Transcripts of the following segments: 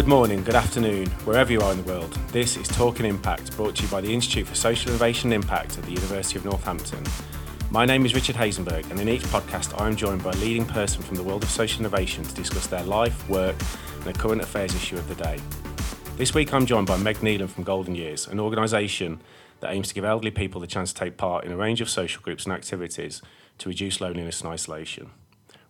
Good morning, good afternoon, wherever you are in the world. This is Talking Impact, brought to you by the Institute for Social Innovation and Impact at the University of Northampton. My name is Richard Hazenberg, and in each podcast, I am joined by a leading person from the world of social innovation to discuss their life, work, and the current affairs issue of the day. This week, I'm joined by Meg Neelan from Golden Years, an organisation that aims to give elderly people the chance to take part in a range of social groups and activities to reduce loneliness and isolation.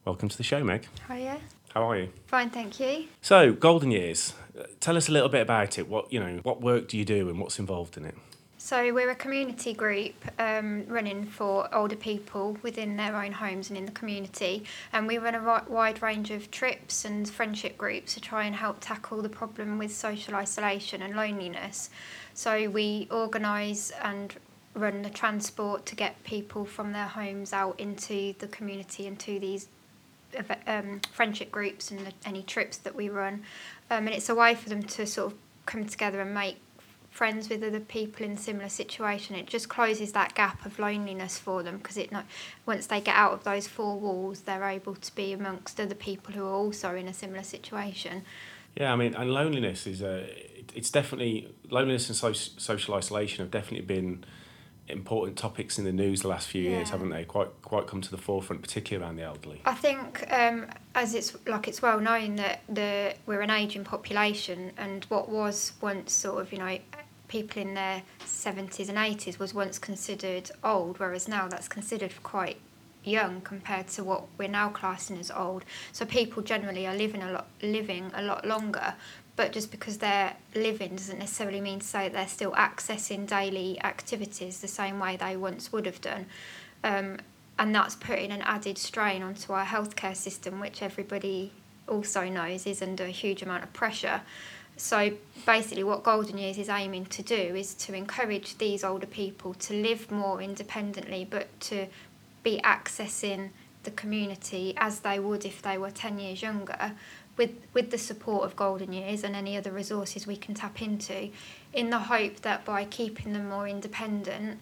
Welcome to the show, Meg. Hiya. How are you? Fine, thank you. So, Golden Years. Tell us a little bit about it. What you know, what work do you do, and what's involved in it? So we're a community group um, running for older people within their own homes and in the community, and we run a wide range of trips and friendship groups to try and help tackle the problem with social isolation and loneliness. So we organise and run the transport to get people from their homes out into the community and to these um, friendship groups and the, any trips that we run. Um, and it's a way for them to sort of come together and make friends with other people in similar situation. It just closes that gap of loneliness for them because it not, once they get out of those four walls, they're able to be amongst other people who are also in a similar situation. Yeah, I mean, and loneliness is a. It's definitely loneliness and so, social isolation have definitely been important topics in the news the last few years, haven't they? Quite quite come to the forefront, particularly around the elderly. I think, um, as it's like it's well known that the we're an ageing population, and what was once sort of you know people in their seventies and eighties was once considered old, whereas now that's considered quite young compared to what we're now classing as old. So people generally are living a lot living a lot longer, but just because they're living doesn't necessarily mean to say they're still accessing daily activities the same way they once would have done. Um, and that's putting an added strain onto our healthcare system, which everybody also knows is under a huge amount of pressure. So basically, what Golden Years is aiming to do is to encourage these older people to live more independently, but to be accessing the community as they would if they were 10 years younger with with the support of golden years and any other resources we can tap into in the hope that by keeping them more independent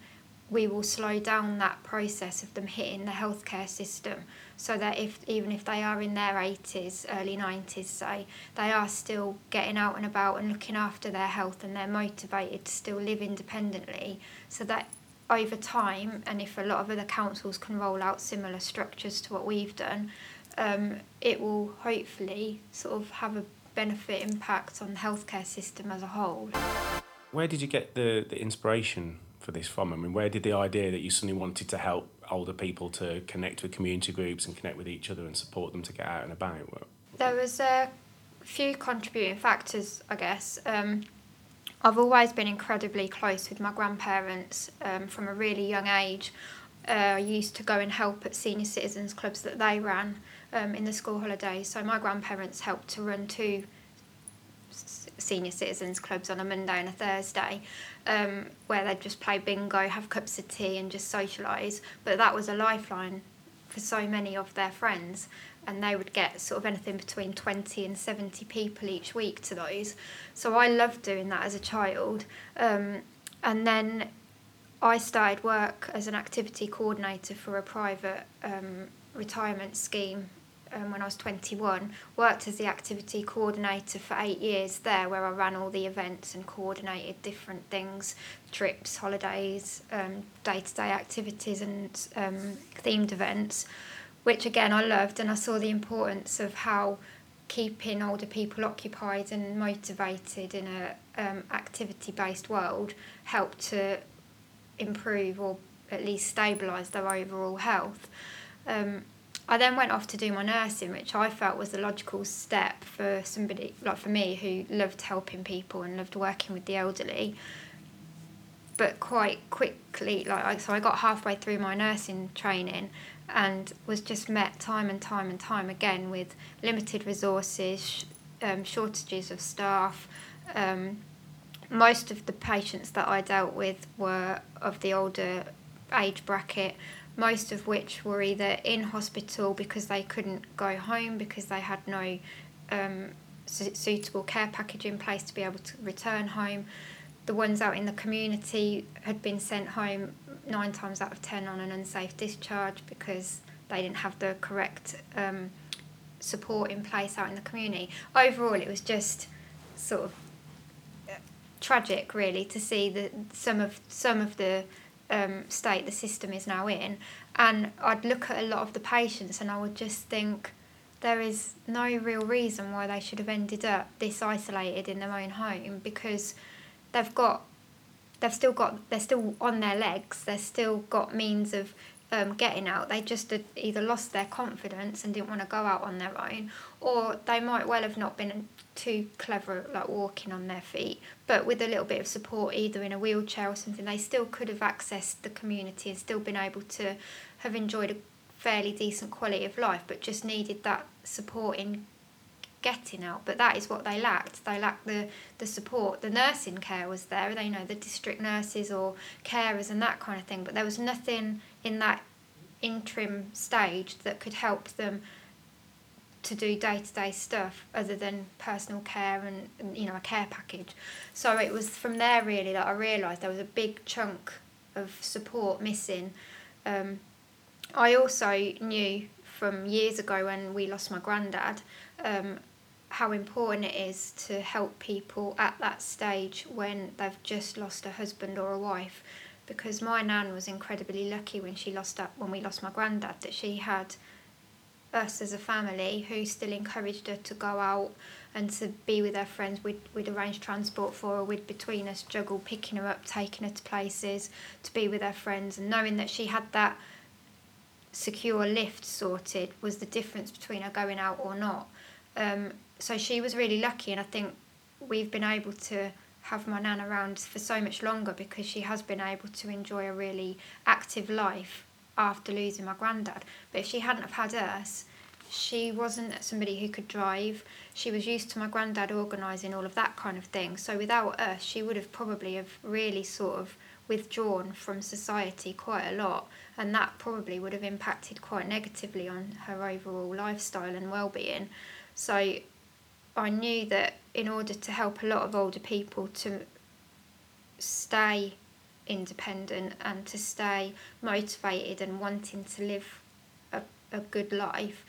we will slow down that process of them hitting the healthcare system. So that if even if they are in their 80s early 90s say they are still getting out and about and looking after their health and they're motivated to still live independently. So that over time and if a lot of other councils can roll out similar structures to what we've done um, it will hopefully sort of have a benefit impact on the healthcare system as a whole Where did you get the the inspiration for this from? I mean, where did the idea that you suddenly wanted to help older people to connect with community groups and connect with each other and support them to get out and about? There was a few contributing factors, I guess. Um, I've always been incredibly close with my grandparents um, from a really young age. Uh, I used to go and help at senior citizens clubs that they ran um, in the school holidays. So my grandparents helped to run two senior citizens clubs on a Monday and a Thursday, um, where they'd just play bingo, have cups of tea, and just socialise. But that was a lifeline for so many of their friends, and they would get sort of anything between 20 and 70 people each week to those. So I loved doing that as a child. Um, and then I started work as an activity coordinator for a private um, retirement scheme um, when I was 21. Worked as the activity coordinator for eight years there, where I ran all the events and coordinated different things trips, holidays, day to day activities, and um, themed events, which again I loved. And I saw the importance of how keeping older people occupied and motivated in a um, activity based world helped to improve or at least stabilise their overall health. Um, I then went off to do my nursing, which I felt was the logical step for somebody like for me who loved helping people and loved working with the elderly. But quite quickly, like so, I got halfway through my nursing training and was just met time and time and time again with limited resources, um, shortages of staff. Um, most of the patients that I dealt with were of the older age bracket, most of which were either in hospital because they couldn't go home because they had no um, su- suitable care package in place to be able to return home. The ones out in the community had been sent home nine times out of ten on an unsafe discharge because they didn't have the correct um, support in place out in the community. Overall, it was just sort of uh, tragic, really, to see that some of some of the um, state the system is now in. And I'd look at a lot of the patients and I would just think there is no real reason why they should have ended up this isolated in their own home because they've got they've still got they're still on their legs they've still got means of um, getting out they just had either lost their confidence and didn't want to go out on their own or they might well have not been too clever at like walking on their feet but with a little bit of support either in a wheelchair or something they still could have accessed the community and still been able to have enjoyed a fairly decent quality of life but just needed that support in getting out. But that is what they lacked. They lacked the the support. The nursing care was there they know the district nurses or carers and that kind of thing but there was nothing in that interim stage that could help them to do day-to-day stuff other than personal care and, and you know a care package. So it was from there really that I realized there was a big chunk of support missing. Um, I also knew from years ago when we lost my granddad um, how important it is to help people at that stage when they've just lost a husband or a wife because my nan was incredibly lucky when she lost that when we lost my granddad that she had us as a family who still encouraged her to go out and to be with her friends. We'd, we'd arrange transport for her. We'd between us juggle picking her up, taking her to places, to be with her friends, and knowing that she had that secure lift sorted was the difference between her going out or not. Um, so she was really lucky, and I think we've been able to have my nan around for so much longer because she has been able to enjoy a really active life after losing my granddad. But if she hadn't have had us, she wasn't somebody who could drive. She was used to my granddad organising all of that kind of thing. So without us, she would have probably have really sort of withdrawn from society quite a lot, and that probably would have impacted quite negatively on her overall lifestyle and well-being. So I knew that in order to help a lot of older people to stay independent and to stay motivated and wanting to live a, a good life,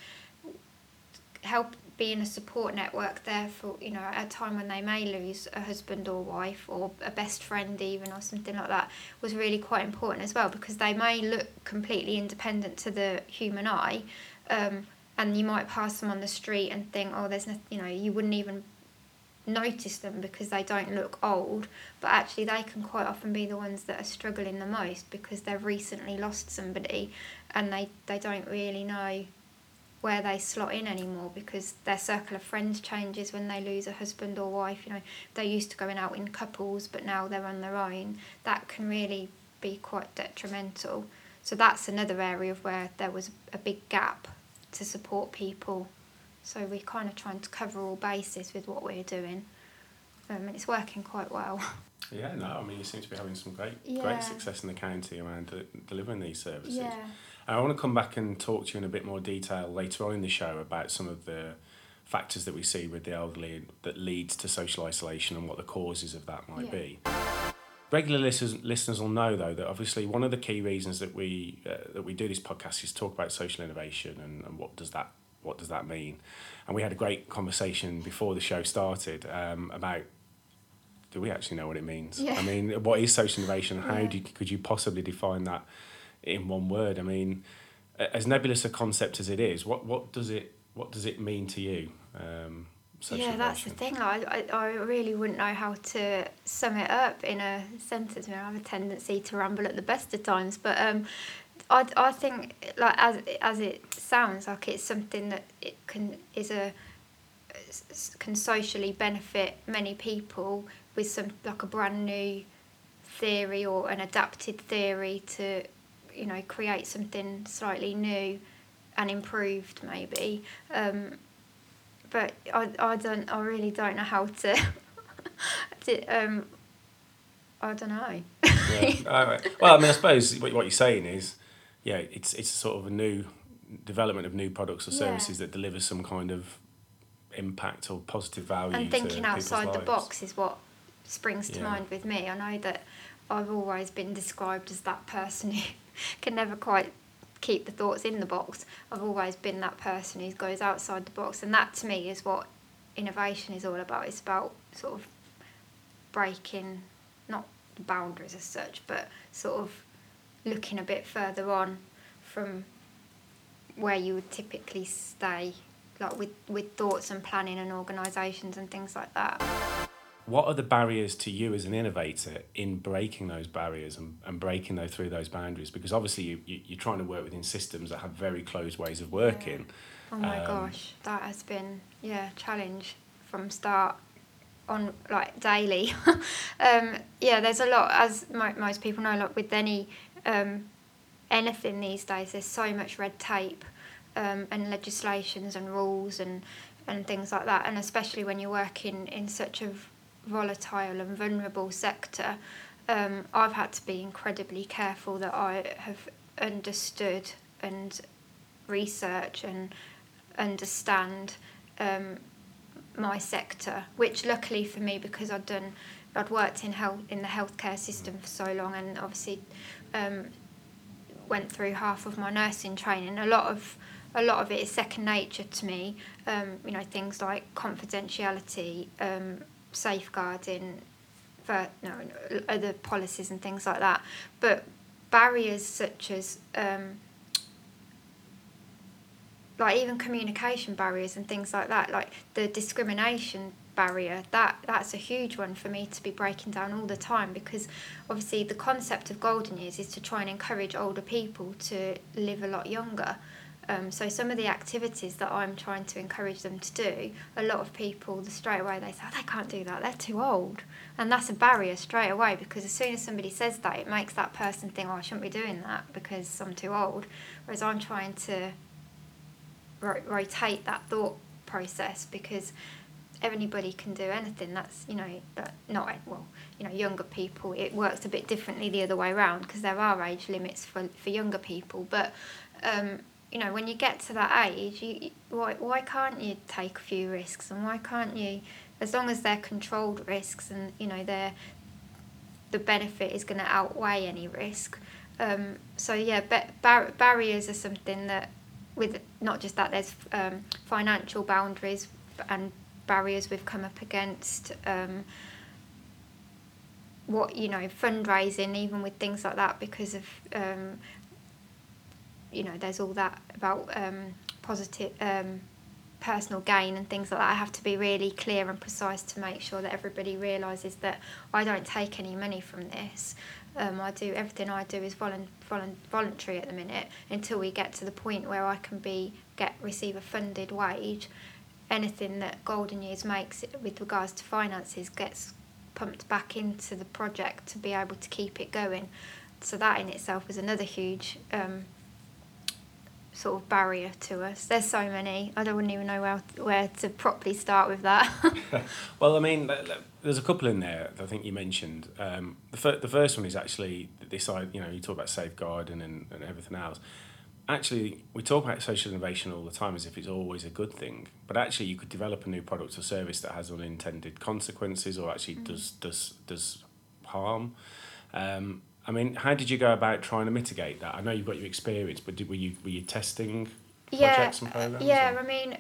help being a support network there for you know at a time when they may lose a husband or wife or a best friend even or something like that was really quite important as well because they may look completely independent to the human eye um, and you might pass them on the street and think, oh, there's no, you know, you wouldn't even notice them because they don't look old, but actually they can quite often be the ones that are struggling the most because they've recently lost somebody and they, they don't really know where they slot in anymore because their circle of friends changes when they lose a husband or wife. You know, they're used to going out in couples, but now they're on their own. That can really be quite detrimental. So that's another area of where there was a big gap to support people. So we're kind of trying to cover all bases with what we're doing, um, and it's working quite well. Yeah, no, I mean you seem to be having some great Yeah. great success in the county around de- delivering these services. Yeah. And I want to come back and talk to you in a bit more detail later on in the show about some of the factors that we see with the elderly that leads to social isolation and what the causes of that might Yeah. be. Regular listeners, listeners will know though that obviously one of the key reasons that we uh, that we do this podcast is talk about social innovation and, and what does that what does that mean. And we had a great conversation before the show started um, about do we actually know what it means? Yeah. I mean, what is social innovation? How Yeah. do you, could you possibly define that in one word? I mean, as nebulous a concept as it is, what what does it what does it mean to you? Um, yeah, that's the thing. Like, I, I really wouldn't know how to sum it up in a sentence. I, mean, I have a tendency to ramble at the best of times, but um, I, I think like as as it sounds like it's something that it can is a can socially benefit many people with some like a brand new theory or an adapted theory to you know create something slightly new and improved maybe um, but I, I don't I really don't know how to, to um I don't know yeah. All right. Well, I mean, I suppose what, what you're saying is, yeah, it's it's sort of a new development of new products or Yeah. services that delivers some kind of impact or positive value. and thinking outside the box is what springs to Yeah. mind with me I know that I've always been described as that person who can never quite keep the thoughts in the box I've always been that person who goes outside the box and that to me is what innovation is all about. It's about sort of breaking, not boundaries as such, but sort of looking a bit further on from where you would typically stay, like with, with thoughts and planning and organisations and things like that. What are the barriers to you as an innovator in breaking those barriers and, and breaking those through those boundaries? Because obviously you, you, you're trying to work within systems that have very closed ways of working. Yeah. Oh my um, gosh, that has been yeah challenge from start on like daily. um, yeah, there's a lot as mo- most people know. Like with any um, anything these days, there's so much red tape um, and legislations and rules and and things like that. And especially when you're working in such a volatile and vulnerable sector, um, I've had to be incredibly careful that I have understood and research and understand um, my sector, which luckily for me, because I'd done, I'd worked in health in the healthcare system for so long, and obviously um, went through half of my nursing training. A lot of a lot of it is second nature to me. Um, you know, things like confidentiality, um, safeguarding, for no other policies and things like that. But barriers such as um, like even communication barriers and things like that, like the discrimination barrier, that that's a huge one for me to be breaking down all the time because obviously the concept of golden years is to try and encourage older people to live a lot younger. Um, so some of the activities that I'm trying to encourage them to do, a lot of people the straight away they say oh, they can't do that, they're too old, and that's a barrier straight away because as soon as somebody says that, it makes that person think, oh, I shouldn't be doing that because I'm too old. Whereas I'm trying to ro- rotate that thought process because anybody can do anything that's you know but not well you know younger people it works a bit differently the other way around because there are age limits for, for younger people but um, you know when you get to that age you why, why can't you take a few risks and why can't you as long as they're controlled risks and you know they're the benefit is going to outweigh any risk um, so yeah bar- barriers are something that with not just that, there's um, financial boundaries and barriers we've come up against. Um, what you know, fundraising, even with things like that, because of um, you know, there's all that about um, positive um, personal gain and things like that. I have to be really clear and precise to make sure that everybody realizes that I don't take any money from this. Um, I do everything I do is volun, volun, voluntary at the minute until we get to the point where I can be get receive a funded wage. Anything that Golden Years makes with regards to finances gets pumped back into the project to be able to keep it going. So that in itself is another huge um, sort of barrier to us. There's so many. I don't even know where where to properly start with that. well, I mean, there's a couple in there that I think you mentioned. Um, the fir- the first one is actually this. I you know, you talk about safeguarding and, and everything else. Actually, we talk about social innovation all the time as if it's always a good thing. But actually, you could develop a new product or service that has unintended consequences or actually mm. does does does harm. Um, I mean, how did you go about trying to mitigate that? I know you've got your experience, but did, were you were you testing projects yeah, and uh, programs? Yeah, or? I mean,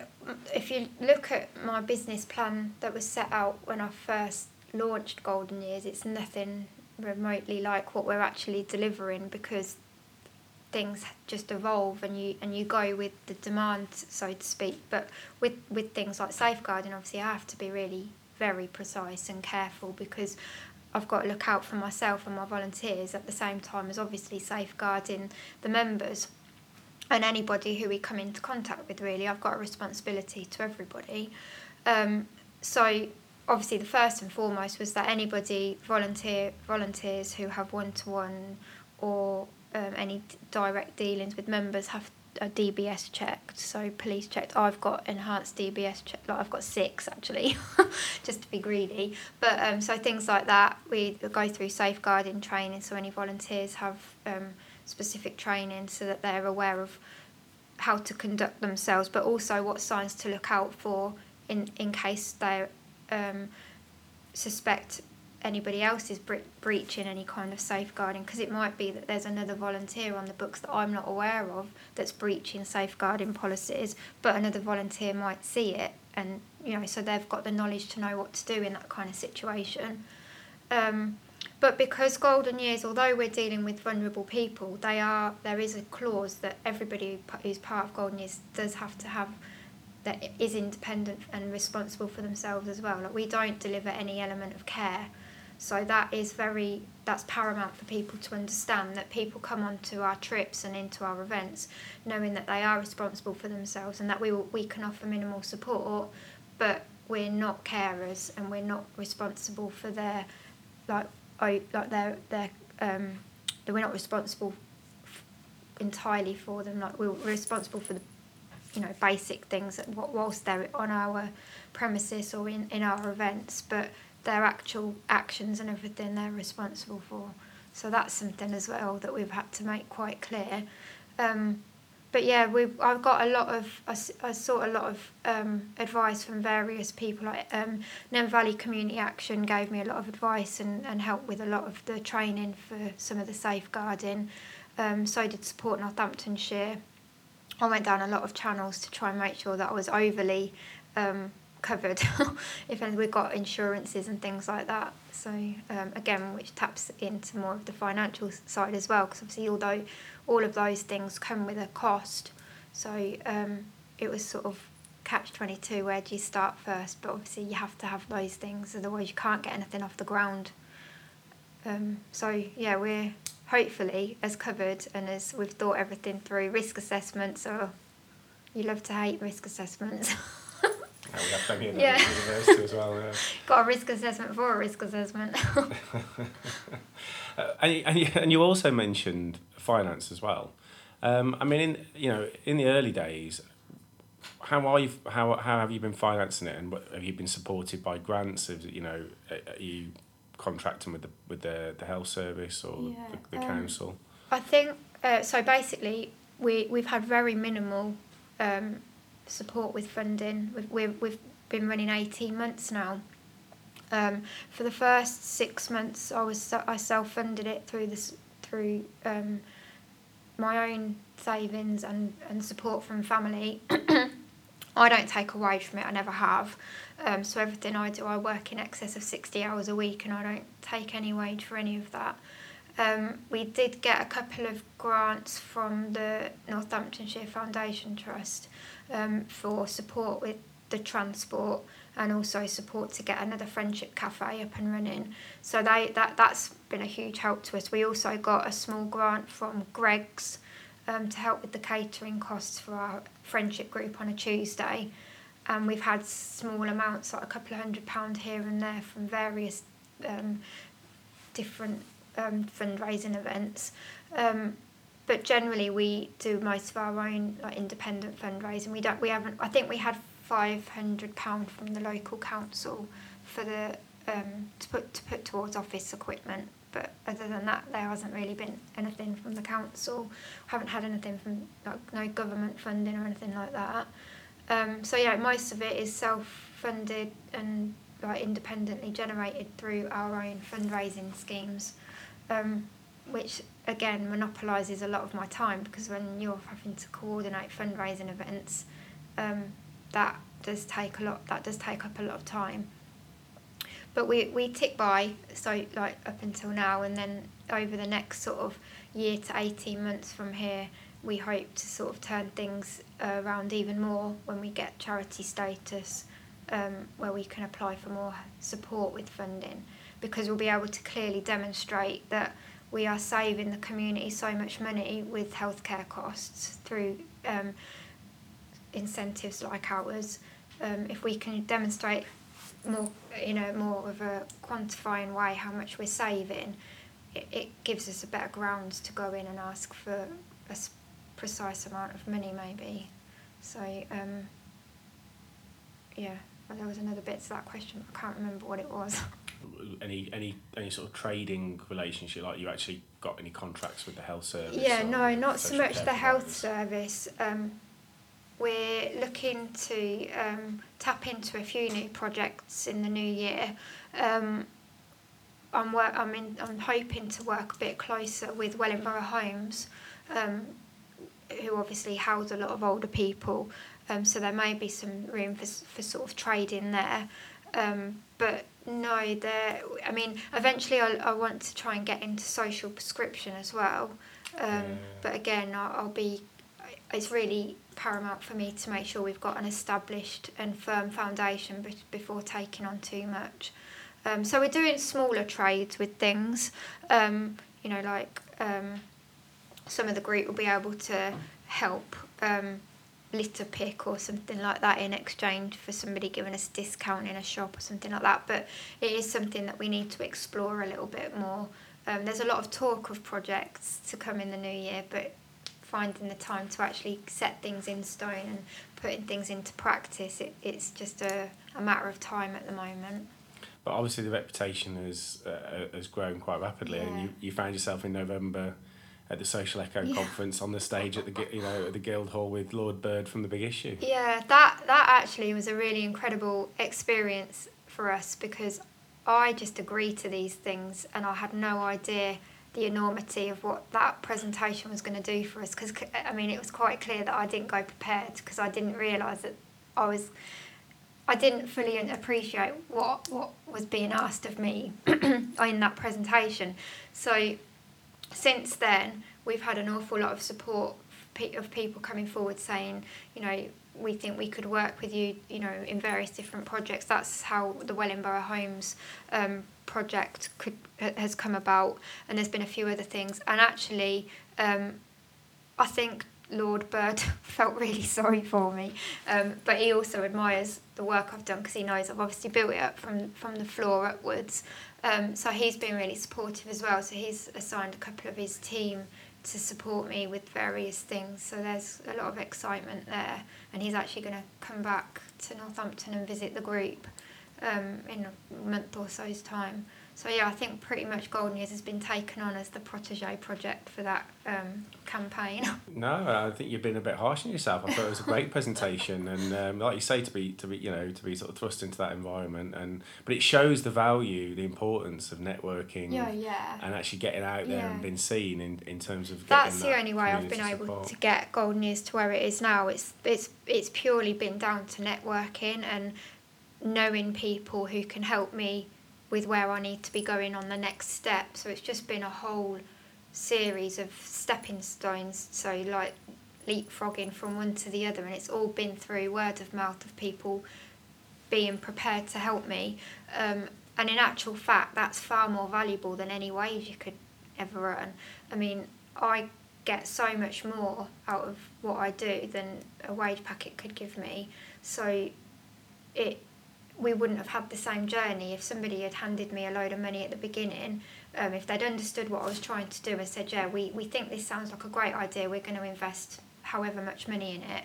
if you look at my business plan that was set out when I first launched Golden Years, it's nothing remotely like what we're actually delivering because things just evolve and you and you go with the demand so to speak but with with things like safeguarding obviously I have to be really very precise and careful because I've got to look out for myself and my volunteers at the same time as obviously safeguarding the members and anybody who we come into contact with really. I've got a responsibility to everybody. Um, so obviously the first and foremost was that anybody volunteer volunteers who have one-to-one or um, any direct dealings with members have a DBS checked, so police checked. I've got enhanced DBS check. Like I've got six actually, just to be greedy. But um, so things like that, we go through safeguarding training. So any volunteers have um, specific training so that they're aware of how to conduct themselves, but also what signs to look out for in in case they um, suspect anybody else is bre- breaching any kind of safeguarding because it might be that there's another volunteer on the books that I'm not aware of that's breaching safeguarding policies but another volunteer might see it and you know so they've got the knowledge to know what to do in that kind of situation. Um, but because golden years, although we're dealing with vulnerable people, they are there is a clause that everybody who's part of golden years does have to have that is independent and responsible for themselves as well. Like we don't deliver any element of care. So that is very that's paramount for people to understand that people come onto our trips and into our events knowing that they are responsible for themselves and that we we can offer minimal support, but we're not carers and we're not responsible for their like oh, like their their um that we're not responsible f- entirely for them. Like we're responsible for the you know basic things that whilst they're on our premises or in, in our events but their actual actions and everything they're responsible for. So that's something as well that we've had to make quite clear. Um, but yeah we I've got a lot of I, I sought a lot of um, advice from various people like um, Nene Valley Community Action gave me a lot of advice and, and helped with a lot of the training for some of the safeguarding. Um, so did support Northamptonshire. I went down a lot of channels to try and make sure that I was overly um, covered if we've got insurances and things like that. So um, again which taps into more of the financial side as well because obviously although all of those things come with a cost so um, it was sort of catch 22 where do you start first? But obviously you have to have those things otherwise you can't get anything off the ground. Um, so yeah we're hopefully as covered and as we've thought everything through. Risk assessments or you love to hate risk assessments yeah, we have plenty of yeah. university as well yeah. got a risk assessment for a risk assessment uh, and, and, you, and you also mentioned finance as well um, I mean in you know in the early days how are you how, how have you been financing it and what, have you been supported by grants have, you know are you contracting with the with the, the health service or yeah, the, the um, council? I think uh, so. Basically, we we've had very minimal um, support with funding. We've, we've we've been running eighteen months now. Um, for the first six months, I was I self funded it through this through um, my own savings and, and support from family. I don't take a wage from it. I never have. Um, so everything I do, I work in excess of 60 hours a week and I don't take any wage for any of that. Um, we did get a couple of grants from the Northamptonshire Foundation Trust um, for support with the transport and also support to get another friendship cafe up and running. So they that that's been a huge help to us. We also got a small grant from Greggs um, to help with the catering costs for our friendship group on a Tuesday and we've had small amounts, like a couple of hundred pound here and there from various um, different um, fundraising events. Um, but generally, we do most of our own like independent fundraising. We don't. We haven't. I think we had five hundred pound from the local council for the um, to put to put towards office equipment. But other than that, there hasn't really been anything from the council. We haven't had anything from like no government funding or anything like that. Um, so yeah, most of it is self-funded and like independently generated through our own fundraising schemes, um, which again monopolises a lot of my time because when you're having to coordinate fundraising events, um, that does take a lot. That does take up a lot of time. But we we tick by so like up until now, and then over the next sort of year to eighteen months from here, we hope to sort of turn things around even more when we get charity status, um, where we can apply for more support with funding, because we'll be able to clearly demonstrate that we are saving the community so much money with healthcare costs through um, incentives like ours. Um, if we can demonstrate more, you know, more of a quantifying way how much we're saving, it, it gives us a better ground to go in and ask for a precise amount of money maybe. So um, yeah, well, there was another bit to that question, I can't remember what it was. Any any any sort of trading relationship, like you actually got any contracts with the health service? Yeah, no, not so much the health service. Um, we're looking to um, tap into a few new projects in the new year. Um, I'm work. I'm in. I'm hoping to work a bit closer with Wellingborough Homes, um, who obviously house a lot of older people Um, so there may be some room for, for sort of trading there. Um, but no, there. I mean, eventually I, I want to try and get into social prescription as well. Um, Yeah. But again, I'll, I'll be. It's really paramount for me to make sure we've got an established and firm foundation be- before taking on too much. Um, so we're doing smaller trades with things, um, you know, like um, some of the group will be able to help um, litter pick or something like that in exchange for somebody giving us a discount in a shop or something like that. But it is something that we need to explore a little bit more. Um, there's a lot of talk of projects to come in the new year, but finding the time to actually set things in stone and putting things into practice, it, it's just a, a matter of time at the moment. But obviously, the reputation has uh, has grown quite rapidly, and you, you found yourself in November at the Social Echo Yeah. conference on the stage at the you know at the Guildhall with Lord Bird from the Big Issue. Yeah, that that actually was a really incredible experience for us because I just agreed to these things and I had no idea the enormity of what that presentation was going to do for us because I mean it was quite clear that I didn't go prepared because I didn't realise that I was I didn't fully appreciate what what was being asked of me in that presentation. So since then, we've had an awful lot of support of people coming forward saying, you know, we think we could work with you, you know, in various different projects. That's how the Wellingborough Homes um, project could has come about, and there's been a few other things. And actually, um, I think Lord Bird felt really sorry for me, um, but he also admires the work I've done because he knows I've obviously built it up from from the floor upwards. Um, so he's been really supportive as well. So he's assigned a couple of his team to support me with various things. So there's a lot of excitement there, and he's actually going to come back to Northampton and visit the group um, in a month or so's time. So yeah, I think pretty much Golden Years has been taken on as the protege project for that um, campaign. No, I think you've been a bit harsh on yourself. I thought it was a great presentation, and um, like you say, to be to be you know to be sort of thrust into that environment, and but it shows the value, the importance of networking. yeah. yeah. And actually getting out there and being seen in, in terms of That's the that only way I've been able support. to get Golden Years to where it is now. It's it's it's purely been down to networking and knowing people who can help me with where I need to be going on the next step. So it's just been a whole series of stepping stones. So like leapfrogging from one to the other, and it's all been through word of mouth of people being prepared to help me. Um, and in actual fact, that's far more valuable than any wage you could ever earn. I mean, I get so much more out of what I do than a wage packet could give me. So it we wouldn't have had the same journey if somebody had handed me a load of money at the beginning. Um, if they'd understood what I was trying to do and said, yeah, we, we think this sounds like a great idea, we're going to invest however much money in it,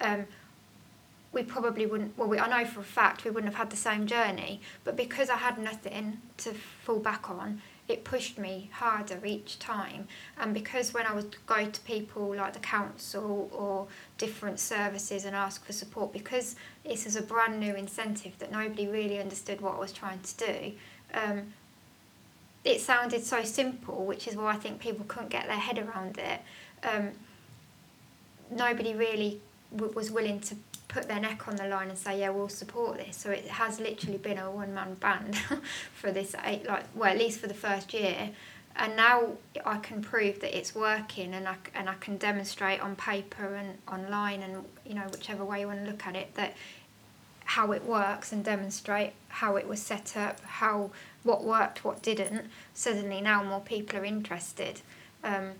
um, we probably wouldn't, well, we, I know for a fact we wouldn't have had the same journey, but because I had nothing to fall back on, it pushed me harder each time. And because when I would go to people like the council or different services and ask for support, because this is a brand new incentive that nobody really understood what I was trying to do, um, it sounded so simple, which is why I think people couldn't get their head around it. Um, nobody really w- was willing to put their neck on the line and say, yeah, we'll support this. So it has literally been a one man band for this eight, like, well, at least for the first year. And now I can prove that it's working, and I, and I can demonstrate on paper and online, and you know whichever way you want to look at it, that how it works and demonstrate how it was set up, how what worked, what didn't. Suddenly now more people are interested, um,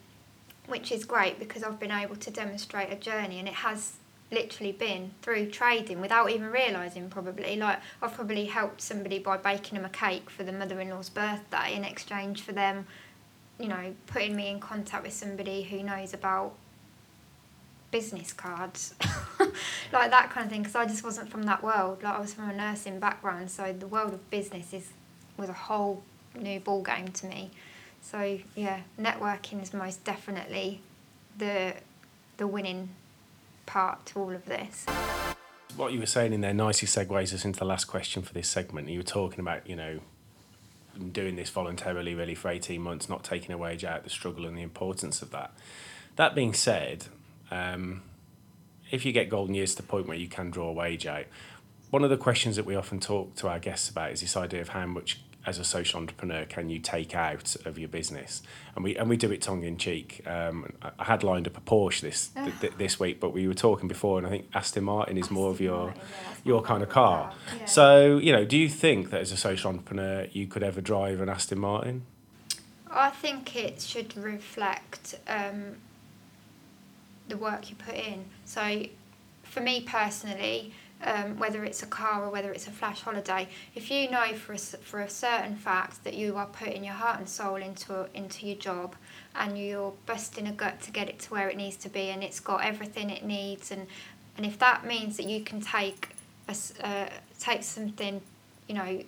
which is great because I've been able to demonstrate a journey, and it has literally been through trading without even realizing probably like I've probably helped somebody by baking them a cake for the mother-in-law's birthday in exchange for them you know putting me in contact with somebody who knows about business cards. Like that kind of thing because I just wasn't from that world. Like I was from a nursing background so the world of business is was a whole new ball game to me. So yeah networking is most definitely the the winning part to all of this what you were saying in there nicely segues us into the last question for this segment. You were talking about, you know, doing this voluntarily really for 18 months, not taking a wage out, the struggle and the importance of that. That being said, um, if you get golden years to the point where you can draw a wage out, one of the questions that we often talk to our guests about is this idea of how much as a social entrepreneur can you take out of your business and we and we do it tongue in cheek um, I had lined up a Porsche this th- th- this week but we were talking before and I think Aston Martin is more of your Martin, yeah, your kind of car Yeah. so you know do you think that as a social entrepreneur you could ever drive an Aston Martin I think it should reflect um, the work you put in. So, for me personally, um, whether it's a car or whether it's a flash holiday, if you know for a, for a certain fact that you are putting your heart and soul into into your job, and you're busting a gut to get it to where it needs to be, and it's got everything it needs, and and if that means that you can take a, uh, take something, you know,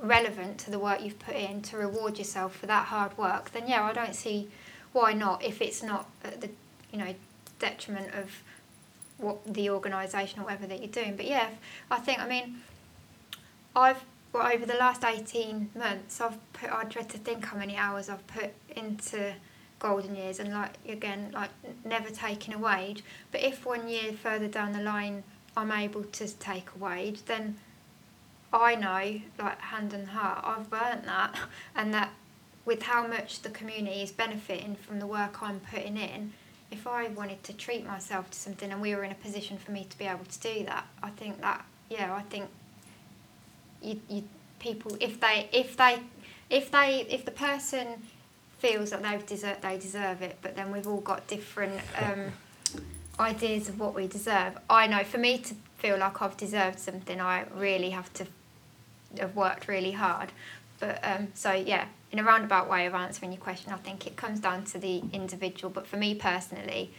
relevant to the work you've put in to reward yourself for that hard work, then yeah, I don't see why not if it's not at the you know detriment of what the organisation or whatever that you're doing. But yeah, I think I mean I've well, over the last eighteen months I've put I dread to think how many hours I've put into golden years and like again like never taking a wage. But if one year further down the line I'm able to take a wage, then I know, like hand and heart, I've burnt that, and that with how much the community is benefiting from the work I'm putting in, if I wanted to treat myself to something and we were in a position for me to be able to do that, I think that yeah, I think you, you people if they if they if they if the person feels that they've deserve they deserve it, but then we've all got different um, ideas of what we deserve. I know for me to feel like I've deserved something, I really have to have worked really hard. But um, so yeah, in a roundabout way of answering your question, I think it comes down to the individual. But for me personally,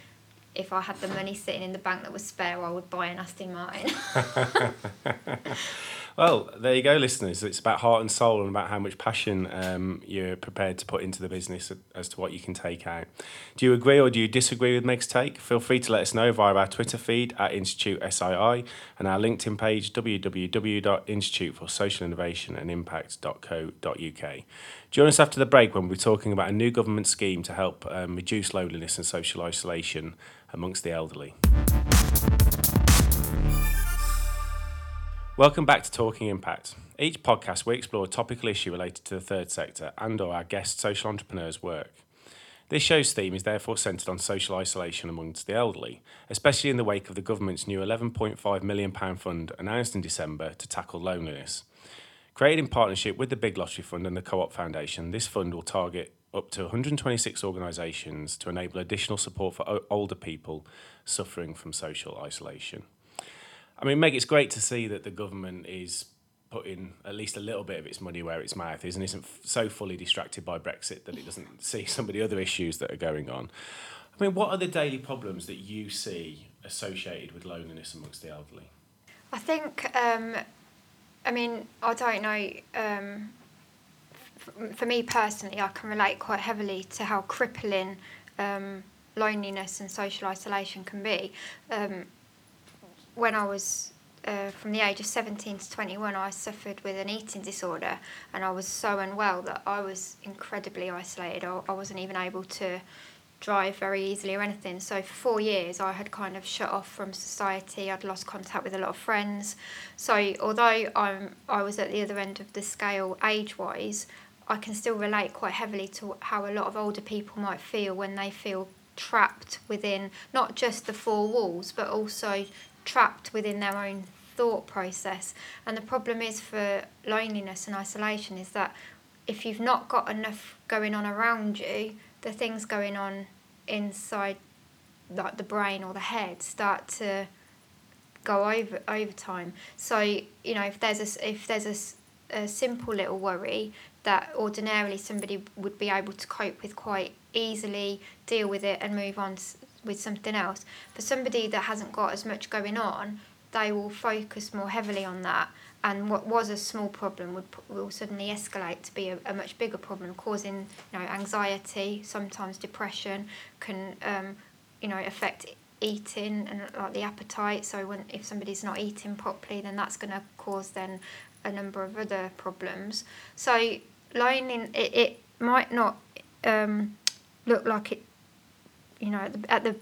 if I had the money sitting in the bank that was spare, I would buy an Aston Martin. Well, there you go, listeners. It's about heart and soul and about how much passion um, you're prepared to put into the business as to what you can take out. Do you agree or do you disagree with Meg's take? Feel free to let us know via our Twitter feed at Institute SII and our LinkedIn page www.instituteforsocialinnovationandimpact.co.uk. Join us after the break when we're talking about a new government scheme to help um, reduce loneliness and social isolation amongst the elderly. Welcome back to Talking Impact. Each podcast, we explore a topical issue related to the third sector and or our guest social entrepreneurs' work. This show's theme is therefore centred on social isolation amongst the elderly, especially in the wake of the government's new £11.5 million fund announced in December to tackle loneliness. Created in partnership with the Big Lottery Fund and the Co op Foundation, this fund will target up to 126 organisations to enable additional support for older people suffering from social isolation. I mean, Meg, it's great to see that the government is putting at least a little bit of its money where its mouth is and isn't f- so fully distracted by Brexit that it doesn't see some of the other issues that are going on. I mean, what are the daily problems that you see associated with loneliness amongst the elderly? I think, um, I mean, I don't know. Um, f- for me personally, I can relate quite heavily to how crippling um, loneliness and social isolation can be. Um, when I was uh, from the age of 17 to 21, I suffered with an eating disorder and I was so unwell that I was incredibly isolated. I, I wasn't even able to drive very easily or anything. So for four years, I had kind of shut off from society. I'd lost contact with a lot of friends. So although I'm, I was at the other end of the scale age-wise, I can still relate quite heavily to how a lot of older people might feel when they feel trapped within not just the four walls, but also trapped within their own thought process. And the problem is for loneliness and isolation is that if you've not got enough going on around you, the things going on inside like the brain or the head start to go over over time. So you know if there's a if there's a, a simple little worry that ordinarily somebody would be able to cope with quite easily, deal with it and move on with something else. For somebody that hasn't got as much going on, they will focus more heavily on that. And what was a small problem would will suddenly escalate to be a, a much bigger problem, causing you know anxiety, sometimes depression, can um, you know affect eating and like the appetite. So when if somebody's not eating properly, then that's going to cause then a number of other problems. So loneliness, it, it might not um, look like it, you know, at the, at the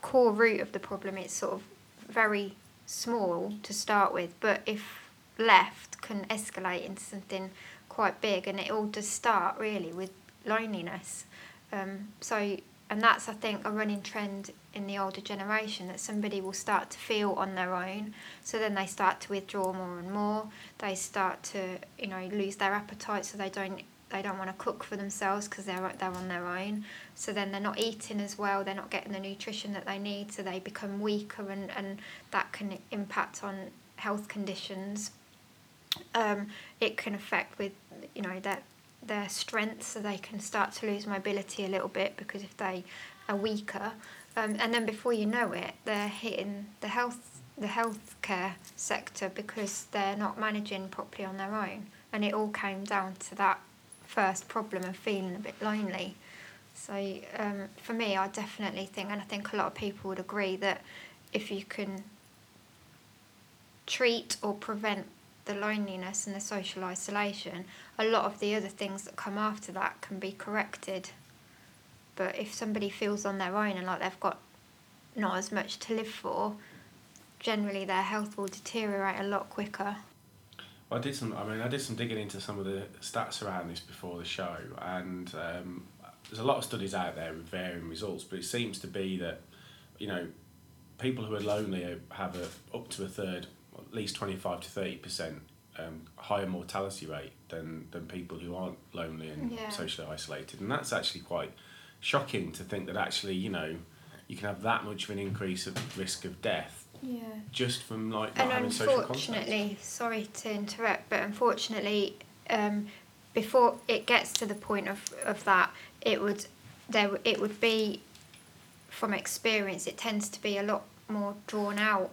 core root of the problem, it's sort of very small to start with, but if left, can escalate into something quite big, and it all does start really with loneliness. Um, so, and that's I think a running trend in the older generation that somebody will start to feel on their own. So then they start to withdraw more and more. They start to you know lose their appetite, so they don't they don't want to cook for themselves because they're they're on their own. So then they're not eating as well. They're not getting the nutrition that they need. So they become weaker, and and that can impact on health conditions. Um, it can affect with you know their their strength, so they can start to lose mobility a little bit because if they are weaker, um, and then before you know it, they're hitting the health the healthcare sector because they're not managing properly on their own, and it all came down to that first problem of feeling a bit lonely. So um, for me, I definitely think, and I think a lot of people would agree that if you can treat or prevent the loneliness and the social isolation, a lot of the other things that come after that can be corrected. But if somebody feels on their own and like they've got not as much to live for, generally their health will deteriorate a lot quicker. I did some. I mean, I did some digging into some of the stats around this before the show, and um, there's a lot of studies out there with varying results. But it seems to be that, you know, people who are lonely have a up to a third, at least twenty five to thirty percent um, higher mortality rate than than people who aren't lonely and Yeah. socially isolated, and that's actually quite shocking to think that actually, you know, you can have that much of an increase of risk of death Yeah. just from like not and having social contact. unfortunately, sorry to interrupt, but unfortunately, um, before it gets to the point of, of that, it would there it would be from experience. It tends to be a lot more drawn out,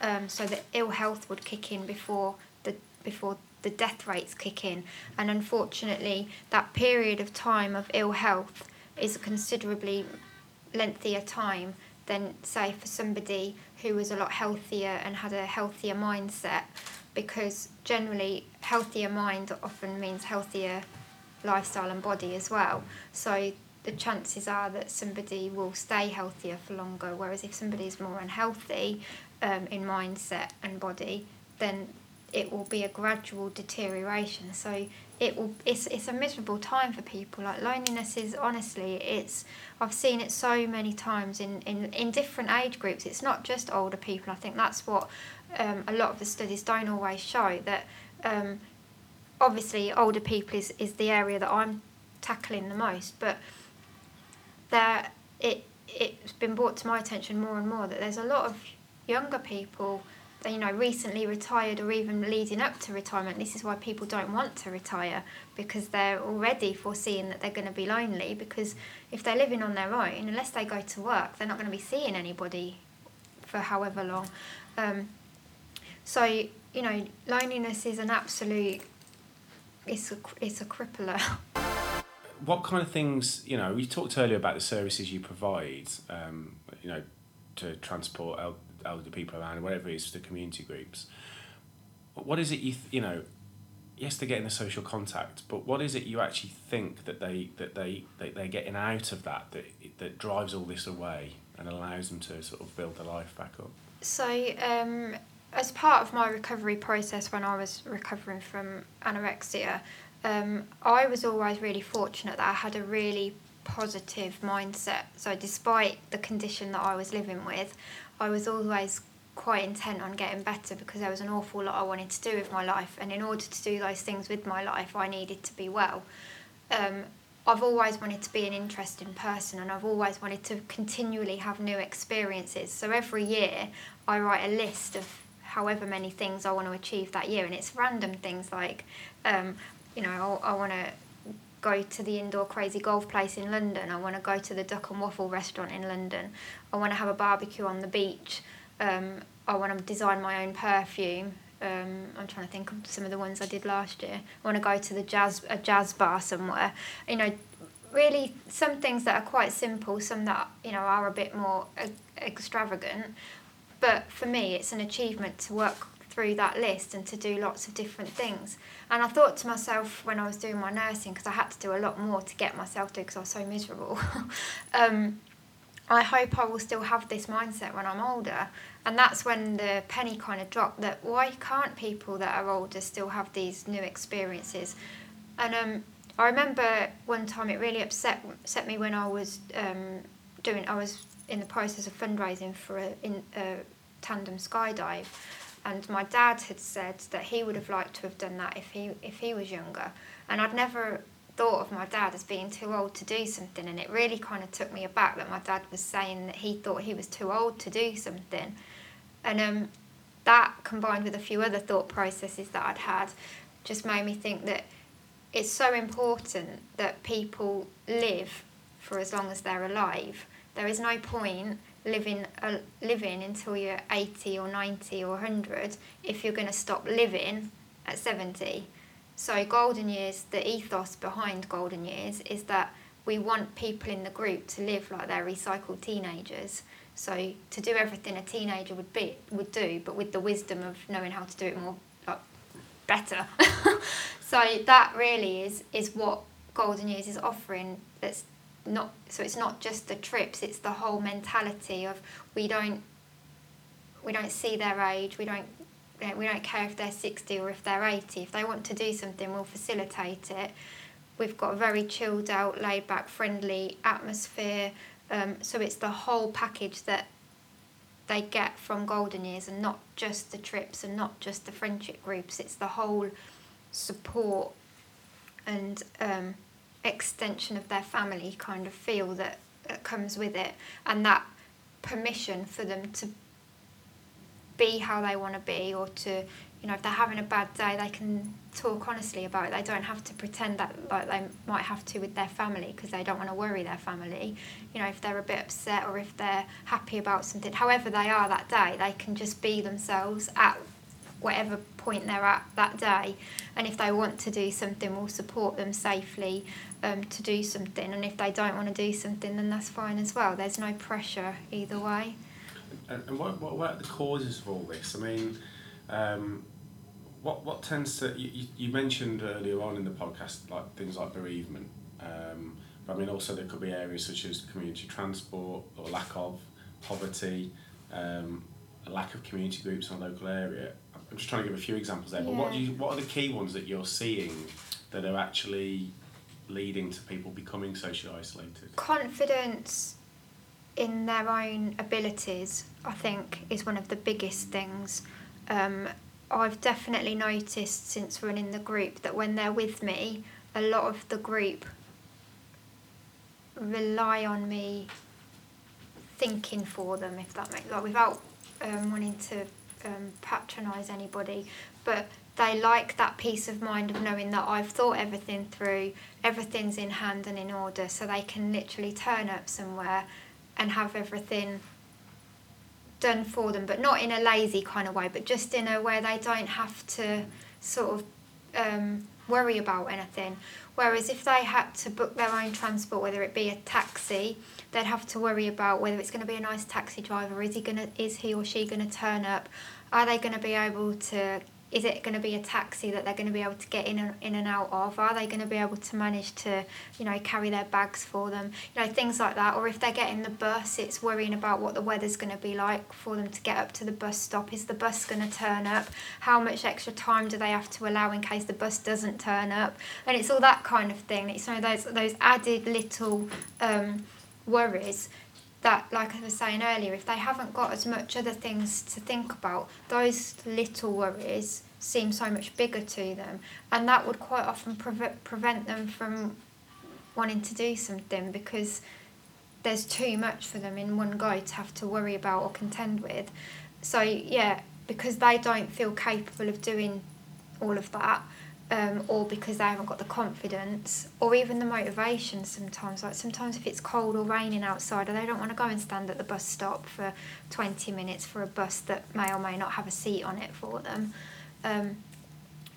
um, so that ill health would kick in before the before the death rates kick in, and unfortunately, that period of time of ill health is a considerably lengthier time than say for somebody who was a lot healthier and had a healthier mindset because generally healthier mind often means healthier lifestyle and body as well. So the chances are that somebody will stay healthier for longer whereas if somebody's more unhealthy um, in mindset and body then it will be a gradual deterioration. So it will it's, it's a miserable time for people like loneliness is honestly it's I've seen it so many times in, in, in different age groups. It's not just older people. I think that's what um, a lot of the studies don't always show. That um, obviously older people is, is the area that I'm tackling the most, but there it it's been brought to my attention more and more that there's a lot of younger people you know recently retired or even leading up to retirement. This is why people don't want to retire because they're already foreseeing that they're going to be lonely because if they're living on their own, unless they go to work, they're not going to be seeing anybody for however long. Um, so you know, loneliness is an absolute. It's a it's a crippler. what kind of things you know you talked earlier about the services you provide um, you know to transport el- elderly people around whatever it is to community groups what is it you th- you know yes they're getting the social contact but what is it you actually think that they that they, they they're getting out of that that that drives all this away and allows them to sort of build their life back up So, um, as part of my recovery process when I was recovering from anorexia, um, I was always really fortunate that I had a really positive mindset. So, despite the condition that I was living with, I was always quite intent on getting better because there was an awful lot I wanted to do with my life, and in order to do those things with my life, I needed to be well. Um, I've always wanted to be an interesting person and I've always wanted to continually have new experiences. So every year I write a list of however many things I want to achieve that year and it's random things like, um, you know, I, I want to go to the indoor crazy golf place in London. I want to go to the duck and waffle restaurant in London. I want to have a barbecue on the beach. Um, I want to design my own perfume. Um, I'm trying to think of some of the ones I did last year. I want to go to the jazz a jazz bar somewhere. You know, really some things that are quite simple, some that you know are a bit more e- extravagant. But for me, it's an achievement to work through that list and to do lots of different things. And I thought to myself when I was doing my nursing, because I had to do a lot more to get myself to, because I was so miserable. um, I hope I will still have this mindset when I'm older. And that's when the penny kind of dropped that why can't people that are older still have these new experiences? And um, I remember one time it really upset upset me when I was um, doing I was in the process of fundraising for a, in, a tandem skydive, and my dad had said that he would have liked to have done that if he if he was younger, and I'd never thought of my dad as being too old to do something, and it really kind of took me aback that my dad was saying that he thought he was too old to do something, and um, that combined with a few other thought processes that I'd had, just made me think that it's so important that people live for as long as they're alive. There is no point living uh, living until you're 80 or 90 or 100 if you're going to stop living at 70 so golden years the ethos behind golden years is that we want people in the group to live like they're recycled teenagers. So to do everything a teenager would be would do but with the wisdom of knowing how to do it more like, better. So that really is is what golden years is offering that's not so it's not just the trips it's the whole mentality of we don't we don't see their age we don't we don't care if they're 60 or if they're 80 if they want to do something we'll facilitate it. We've got a very chilled out laid back friendly atmosphere um, so it's the whole package that they get from golden years and not just the trips and not just the friendship groups. It's the whole support and um, extension of their family kind of feel that, that comes with it and that permission for them to be how they want to be or to you know if they're having a bad day they can talk honestly about it. They don't have to pretend that like they might have to with their family because they don't want to worry their family. You know if they're a bit upset or if they're happy about something however they are that day they can just be themselves at whatever point they're at that day. And if they want to do something we'll support them safely um, to do something, and if they don't want to do something, then that's fine as well. There's no pressure either way. And, and what, what, what are the causes of all this? I mean, um, what what tends to you, you mentioned earlier on in the podcast like things like bereavement, um, but I mean also there could be areas such as community transport or lack of poverty, um, a lack of community groups in a local area. I'm just trying to give a few examples there. But what you what are the key ones that you're seeing that are actually leading to people becoming socially isolated? Confidence in their own abilities, I think, is one of the biggest things. Um, I've definitely noticed since running the group that when they're with me, a lot of the group rely on me thinking for them, if that makes like without um, wanting to um, patronise anybody, but they like that peace of mind of knowing that I've thought everything through, everything's in hand and in order, so they can literally turn up somewhere and have everything done for them, but not in a lazy kind of way, but just in a way they don't have to sort of um, worry about anything. Whereas if they had to book their own transport, whether it be a taxi, they'd have to worry about whether it's going to be a nice taxi driver. Is he gonna? Is he or she going to turn up? Are they going to be able to is it going to be a taxi that they're going to be able to get in and, in and out of? Are they going to be able to manage to, you know, carry their bags for them? You know, things like that. Or if they're getting the bus, it's worrying about what the weather's going to be like for them to get up to the bus stop. Is the bus going to turn up? How much extra time do they have to allow in case the bus doesn't turn up? And it's all that kind of thing. It's you know, those those added little um, worries that, like I was saying earlier, if they haven't got as much other things to think about, those little worries seem so much bigger to them, and that would quite often pre- prevent them from wanting to do something because there's too much for them in one go to have to worry about or contend with. So, yeah, because they don't feel capable of doing all of that, um, or because they haven't got the confidence or even the motivation sometimes. Like sometimes if it's cold or raining outside, or they don't want to go and stand at the bus stop for 20 minutes for a bus that may or may not have a seat on it for them. Um,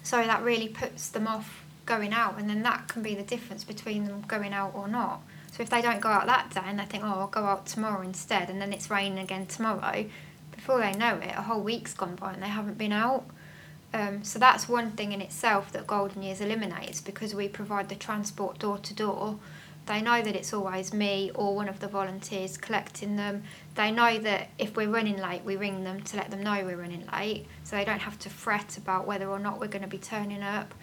so that really puts them off going out, and then that can be the difference between them going out or not. So if they don't go out that day and they think, oh, I'll go out tomorrow instead, and then it's raining again tomorrow, before they know it, a whole week's gone by and they haven't been out. Um, so that's one thing in itself that Golden Years eliminates because we provide the transport door to door. They know that it's always me or one of the volunteers collecting them. They know that if we're running late, we ring them to let them know we're running late, so they don't have to fret about whether or not we're going to be turning up.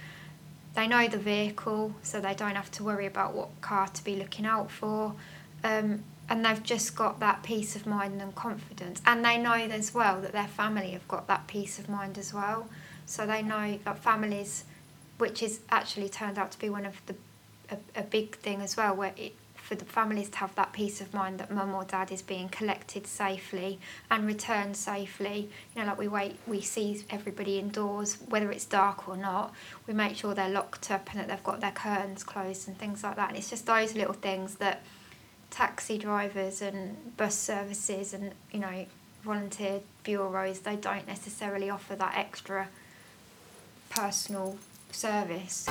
They know the vehicle, so they don't have to worry about what car to be looking out for. Um, and they've just got that peace of mind and confidence. And they know as well that their family have got that peace of mind as well. So they know that families, which is actually turned out to be one of the a, a big thing as well, where it, for the families to have that peace of mind that mum or dad is being collected safely and returned safely. You know, like we wait, we see everybody indoors, whether it's dark or not. We make sure they're locked up and that they've got their curtains closed and things like that. And it's just those little things that taxi drivers and bus services and you know volunteer bureaus they don't necessarily offer that extra personal service.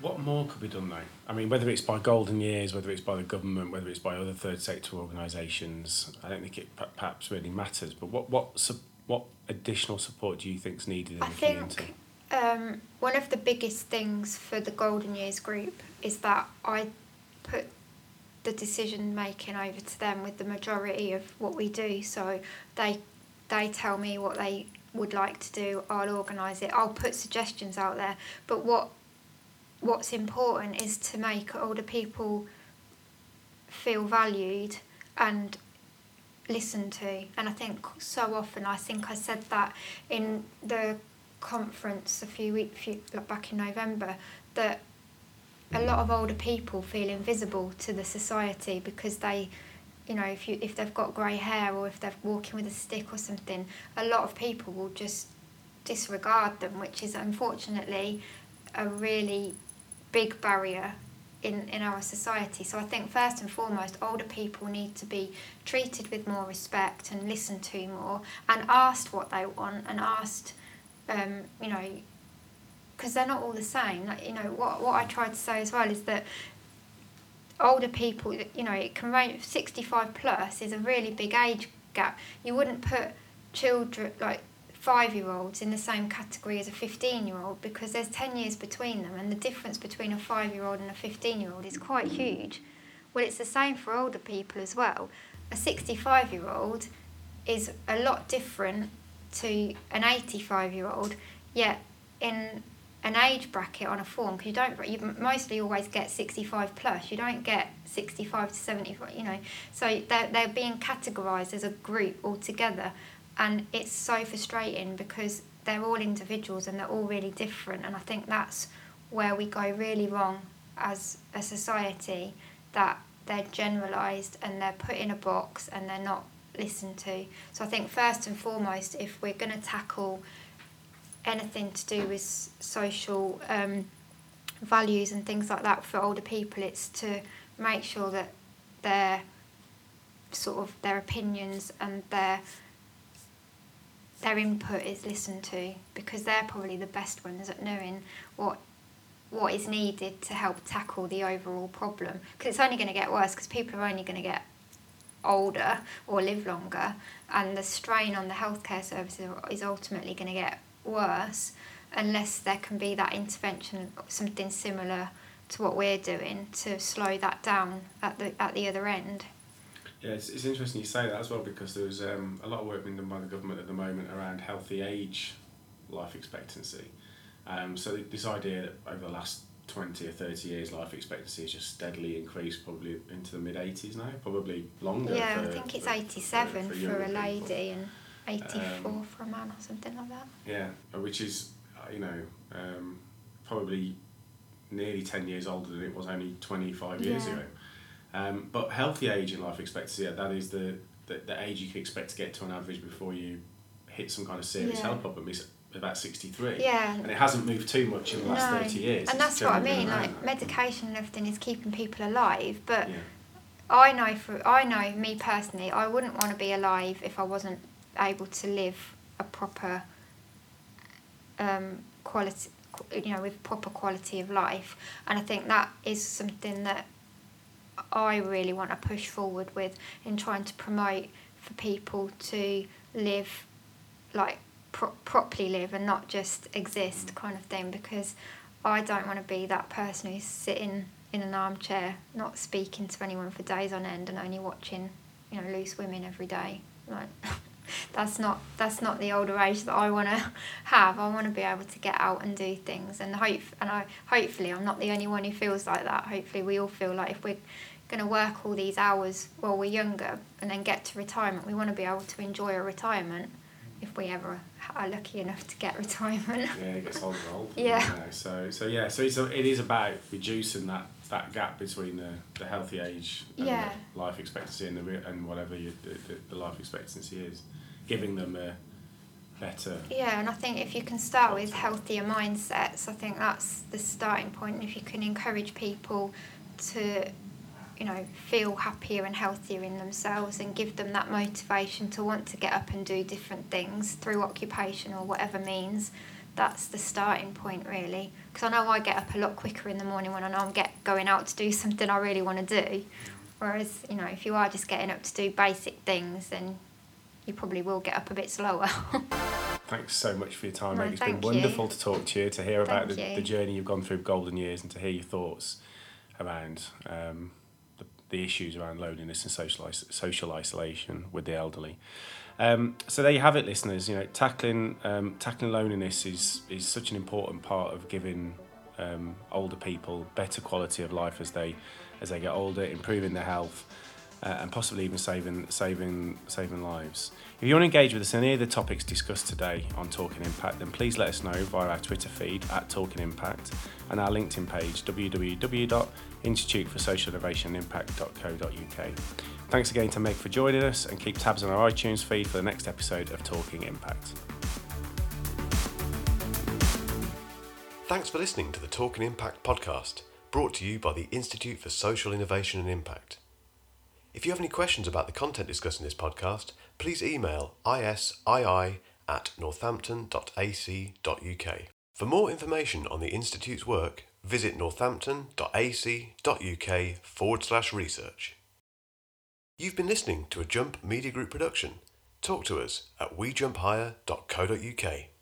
What more could be done though? I mean, whether it's by Golden Years, whether it's by the government, whether it's by other third sector organisations, I don't think it perhaps really matters. But what what what additional support do you think is needed in I the think, community? Um, one of the biggest things for the Golden Years group is that I put the decision making over to them with the majority of what we do. So they they tell me what they would like to do. I'll organise it. I'll put suggestions out there. But what what's important is to make older people feel valued and listened to. And I think so often, I think I said that in the conference a few weeks like back in November that a lot of older people feel invisible to the society because they you know if you if they've got grey hair or if they're walking with a stick or something a lot of people will just disregard them which is unfortunately a really big barrier in, in our society. So I think first and foremost, older people need to be treated with more respect and listened to more and asked what they want and asked, um, you know, because they're not all the same. Like, you know, what, what I try to say as well is that older people, you know, it can range, 65 plus is a really big age gap. You wouldn't put children, like five year olds in the same category as a 15 year old because there's 10 years between them and the difference between a five year old and a 15 year old is quite huge. Well, it's the same for older people as well. A 65 year old is a lot different to an 85 year old, yet in an age bracket on a form because you don't you mostly always get 65 plus. You don't get 65 to 75 you know. So they're, they're being categorized as a group altogether. And it's so frustrating because they're all individuals and they're all really different. And i think that's where we go really wrong as a society that they're generalized and they're put in a box and they're not listened to. So i think first and foremost if we're going to tackle anything to do with social um, values and things like that for older people it's to make sure that their sort of their opinions and their their input is listened to because they're probably the best ones at knowing what what is needed to help tackle the overall problem. Because it's only going to get worse because people are only going to get older or live longer and the strain on the healthcare services is ultimately going to get worse unless there can be that intervention something similar to what we're doing to slow that down at the at the other end yeah, it's, it's interesting you say that as well because there's um, a lot of work being done by the government at the moment around healthy age life expectancy. Um, so this idea that over the last 20 or 30 years life expectancy has just steadily increased probably into the mid 80s now, probably longer. Yeah, for, I think it's 87 for, for, for a lady people. and 84 um, for a man or something like that. Yeah, which is, uh, you know, um, probably nearly 10 years older than it was only 25 years yeah. ago. Um, but healthy age in life expectancy, that is the, the, the age you can expect to get to on average before you hit some kind of serious yeah. health problem is about 63. Yeah. And it hasn't moved too much in the last no. 30 years. And that's what I mean, like medication and everything is keeping people alive, but yeah. I know for I know me personally, I wouldn't want to be alive if I wasn't able to live a proper um, quality you know with proper quality of life and I think that is something that I really want to push forward with in trying to promote for people to live like pro- properly live and not just exist kind of thing because I don't want to be that person who's sitting in an armchair, not speaking to anyone for days on end, and only watching, you know, loose women every day. Like, that's not that's not the older age that I want to have. I want to be able to get out and do things, and hope and I hopefully I'm not the only one who feels like that. Hopefully, we all feel like if we're going to work all these hours while we're younger and then get to retirement, we want to be able to enjoy a retirement if we ever are lucky enough to get retirement. Yeah, it gets older and older. Yeah. you know, So, so yeah, so it's a, it is about reducing that, that gap between the, the healthy age and Yeah. life expectancy and the and whatever you, the, the life expectancy is, giving them a better. Yeah, and I think if you can start with healthier mindsets, I think that's the starting point. And if you can encourage people to, you know, feel happier and healthier in themselves and give them that motivation to want to get up and do different things through occupation or whatever means, that's the starting point really. Because I know I get up a lot quicker in the morning when I know I'm get going out to do something I really want to do. Whereas, you know, if you are just getting up to do basic things, then you probably will get up a bit slower. Thanks so much for your time, No. It's been thank you. wonderful to talk to you, to hear about the, the journey you've gone through golden years and to hear your thoughts around um, the, the issues around loneliness and social, is- social isolation with the elderly. Um, so there you have it, listeners. You know, tackling um, tackling loneliness is is such an important part of giving um, older people better quality of life as they as they get older, improving their health, uh, and possibly even saving saving saving lives. If you want to engage with us on any of the topics discussed today on Talking Impact, then please let us know via our Twitter feed at Talking Impact and our LinkedIn page www.instituteforsocialinnovationandimpact.co.uk. Thanks again to Meg for joining us and keep tabs on our iTunes feed for the next episode of Talking Impact. Thanks for listening to the Talking Impact podcast, brought to you by the Institute for Social Innovation and Impact. If you have any questions about the content discussed in this podcast, please email isii at northampton.ac.uk. For more information on the Institute's work, visit northampton.ac.uk forward slash research. You've been listening to a Jump Media Group production. Talk to us at wejumphigher.co.uk.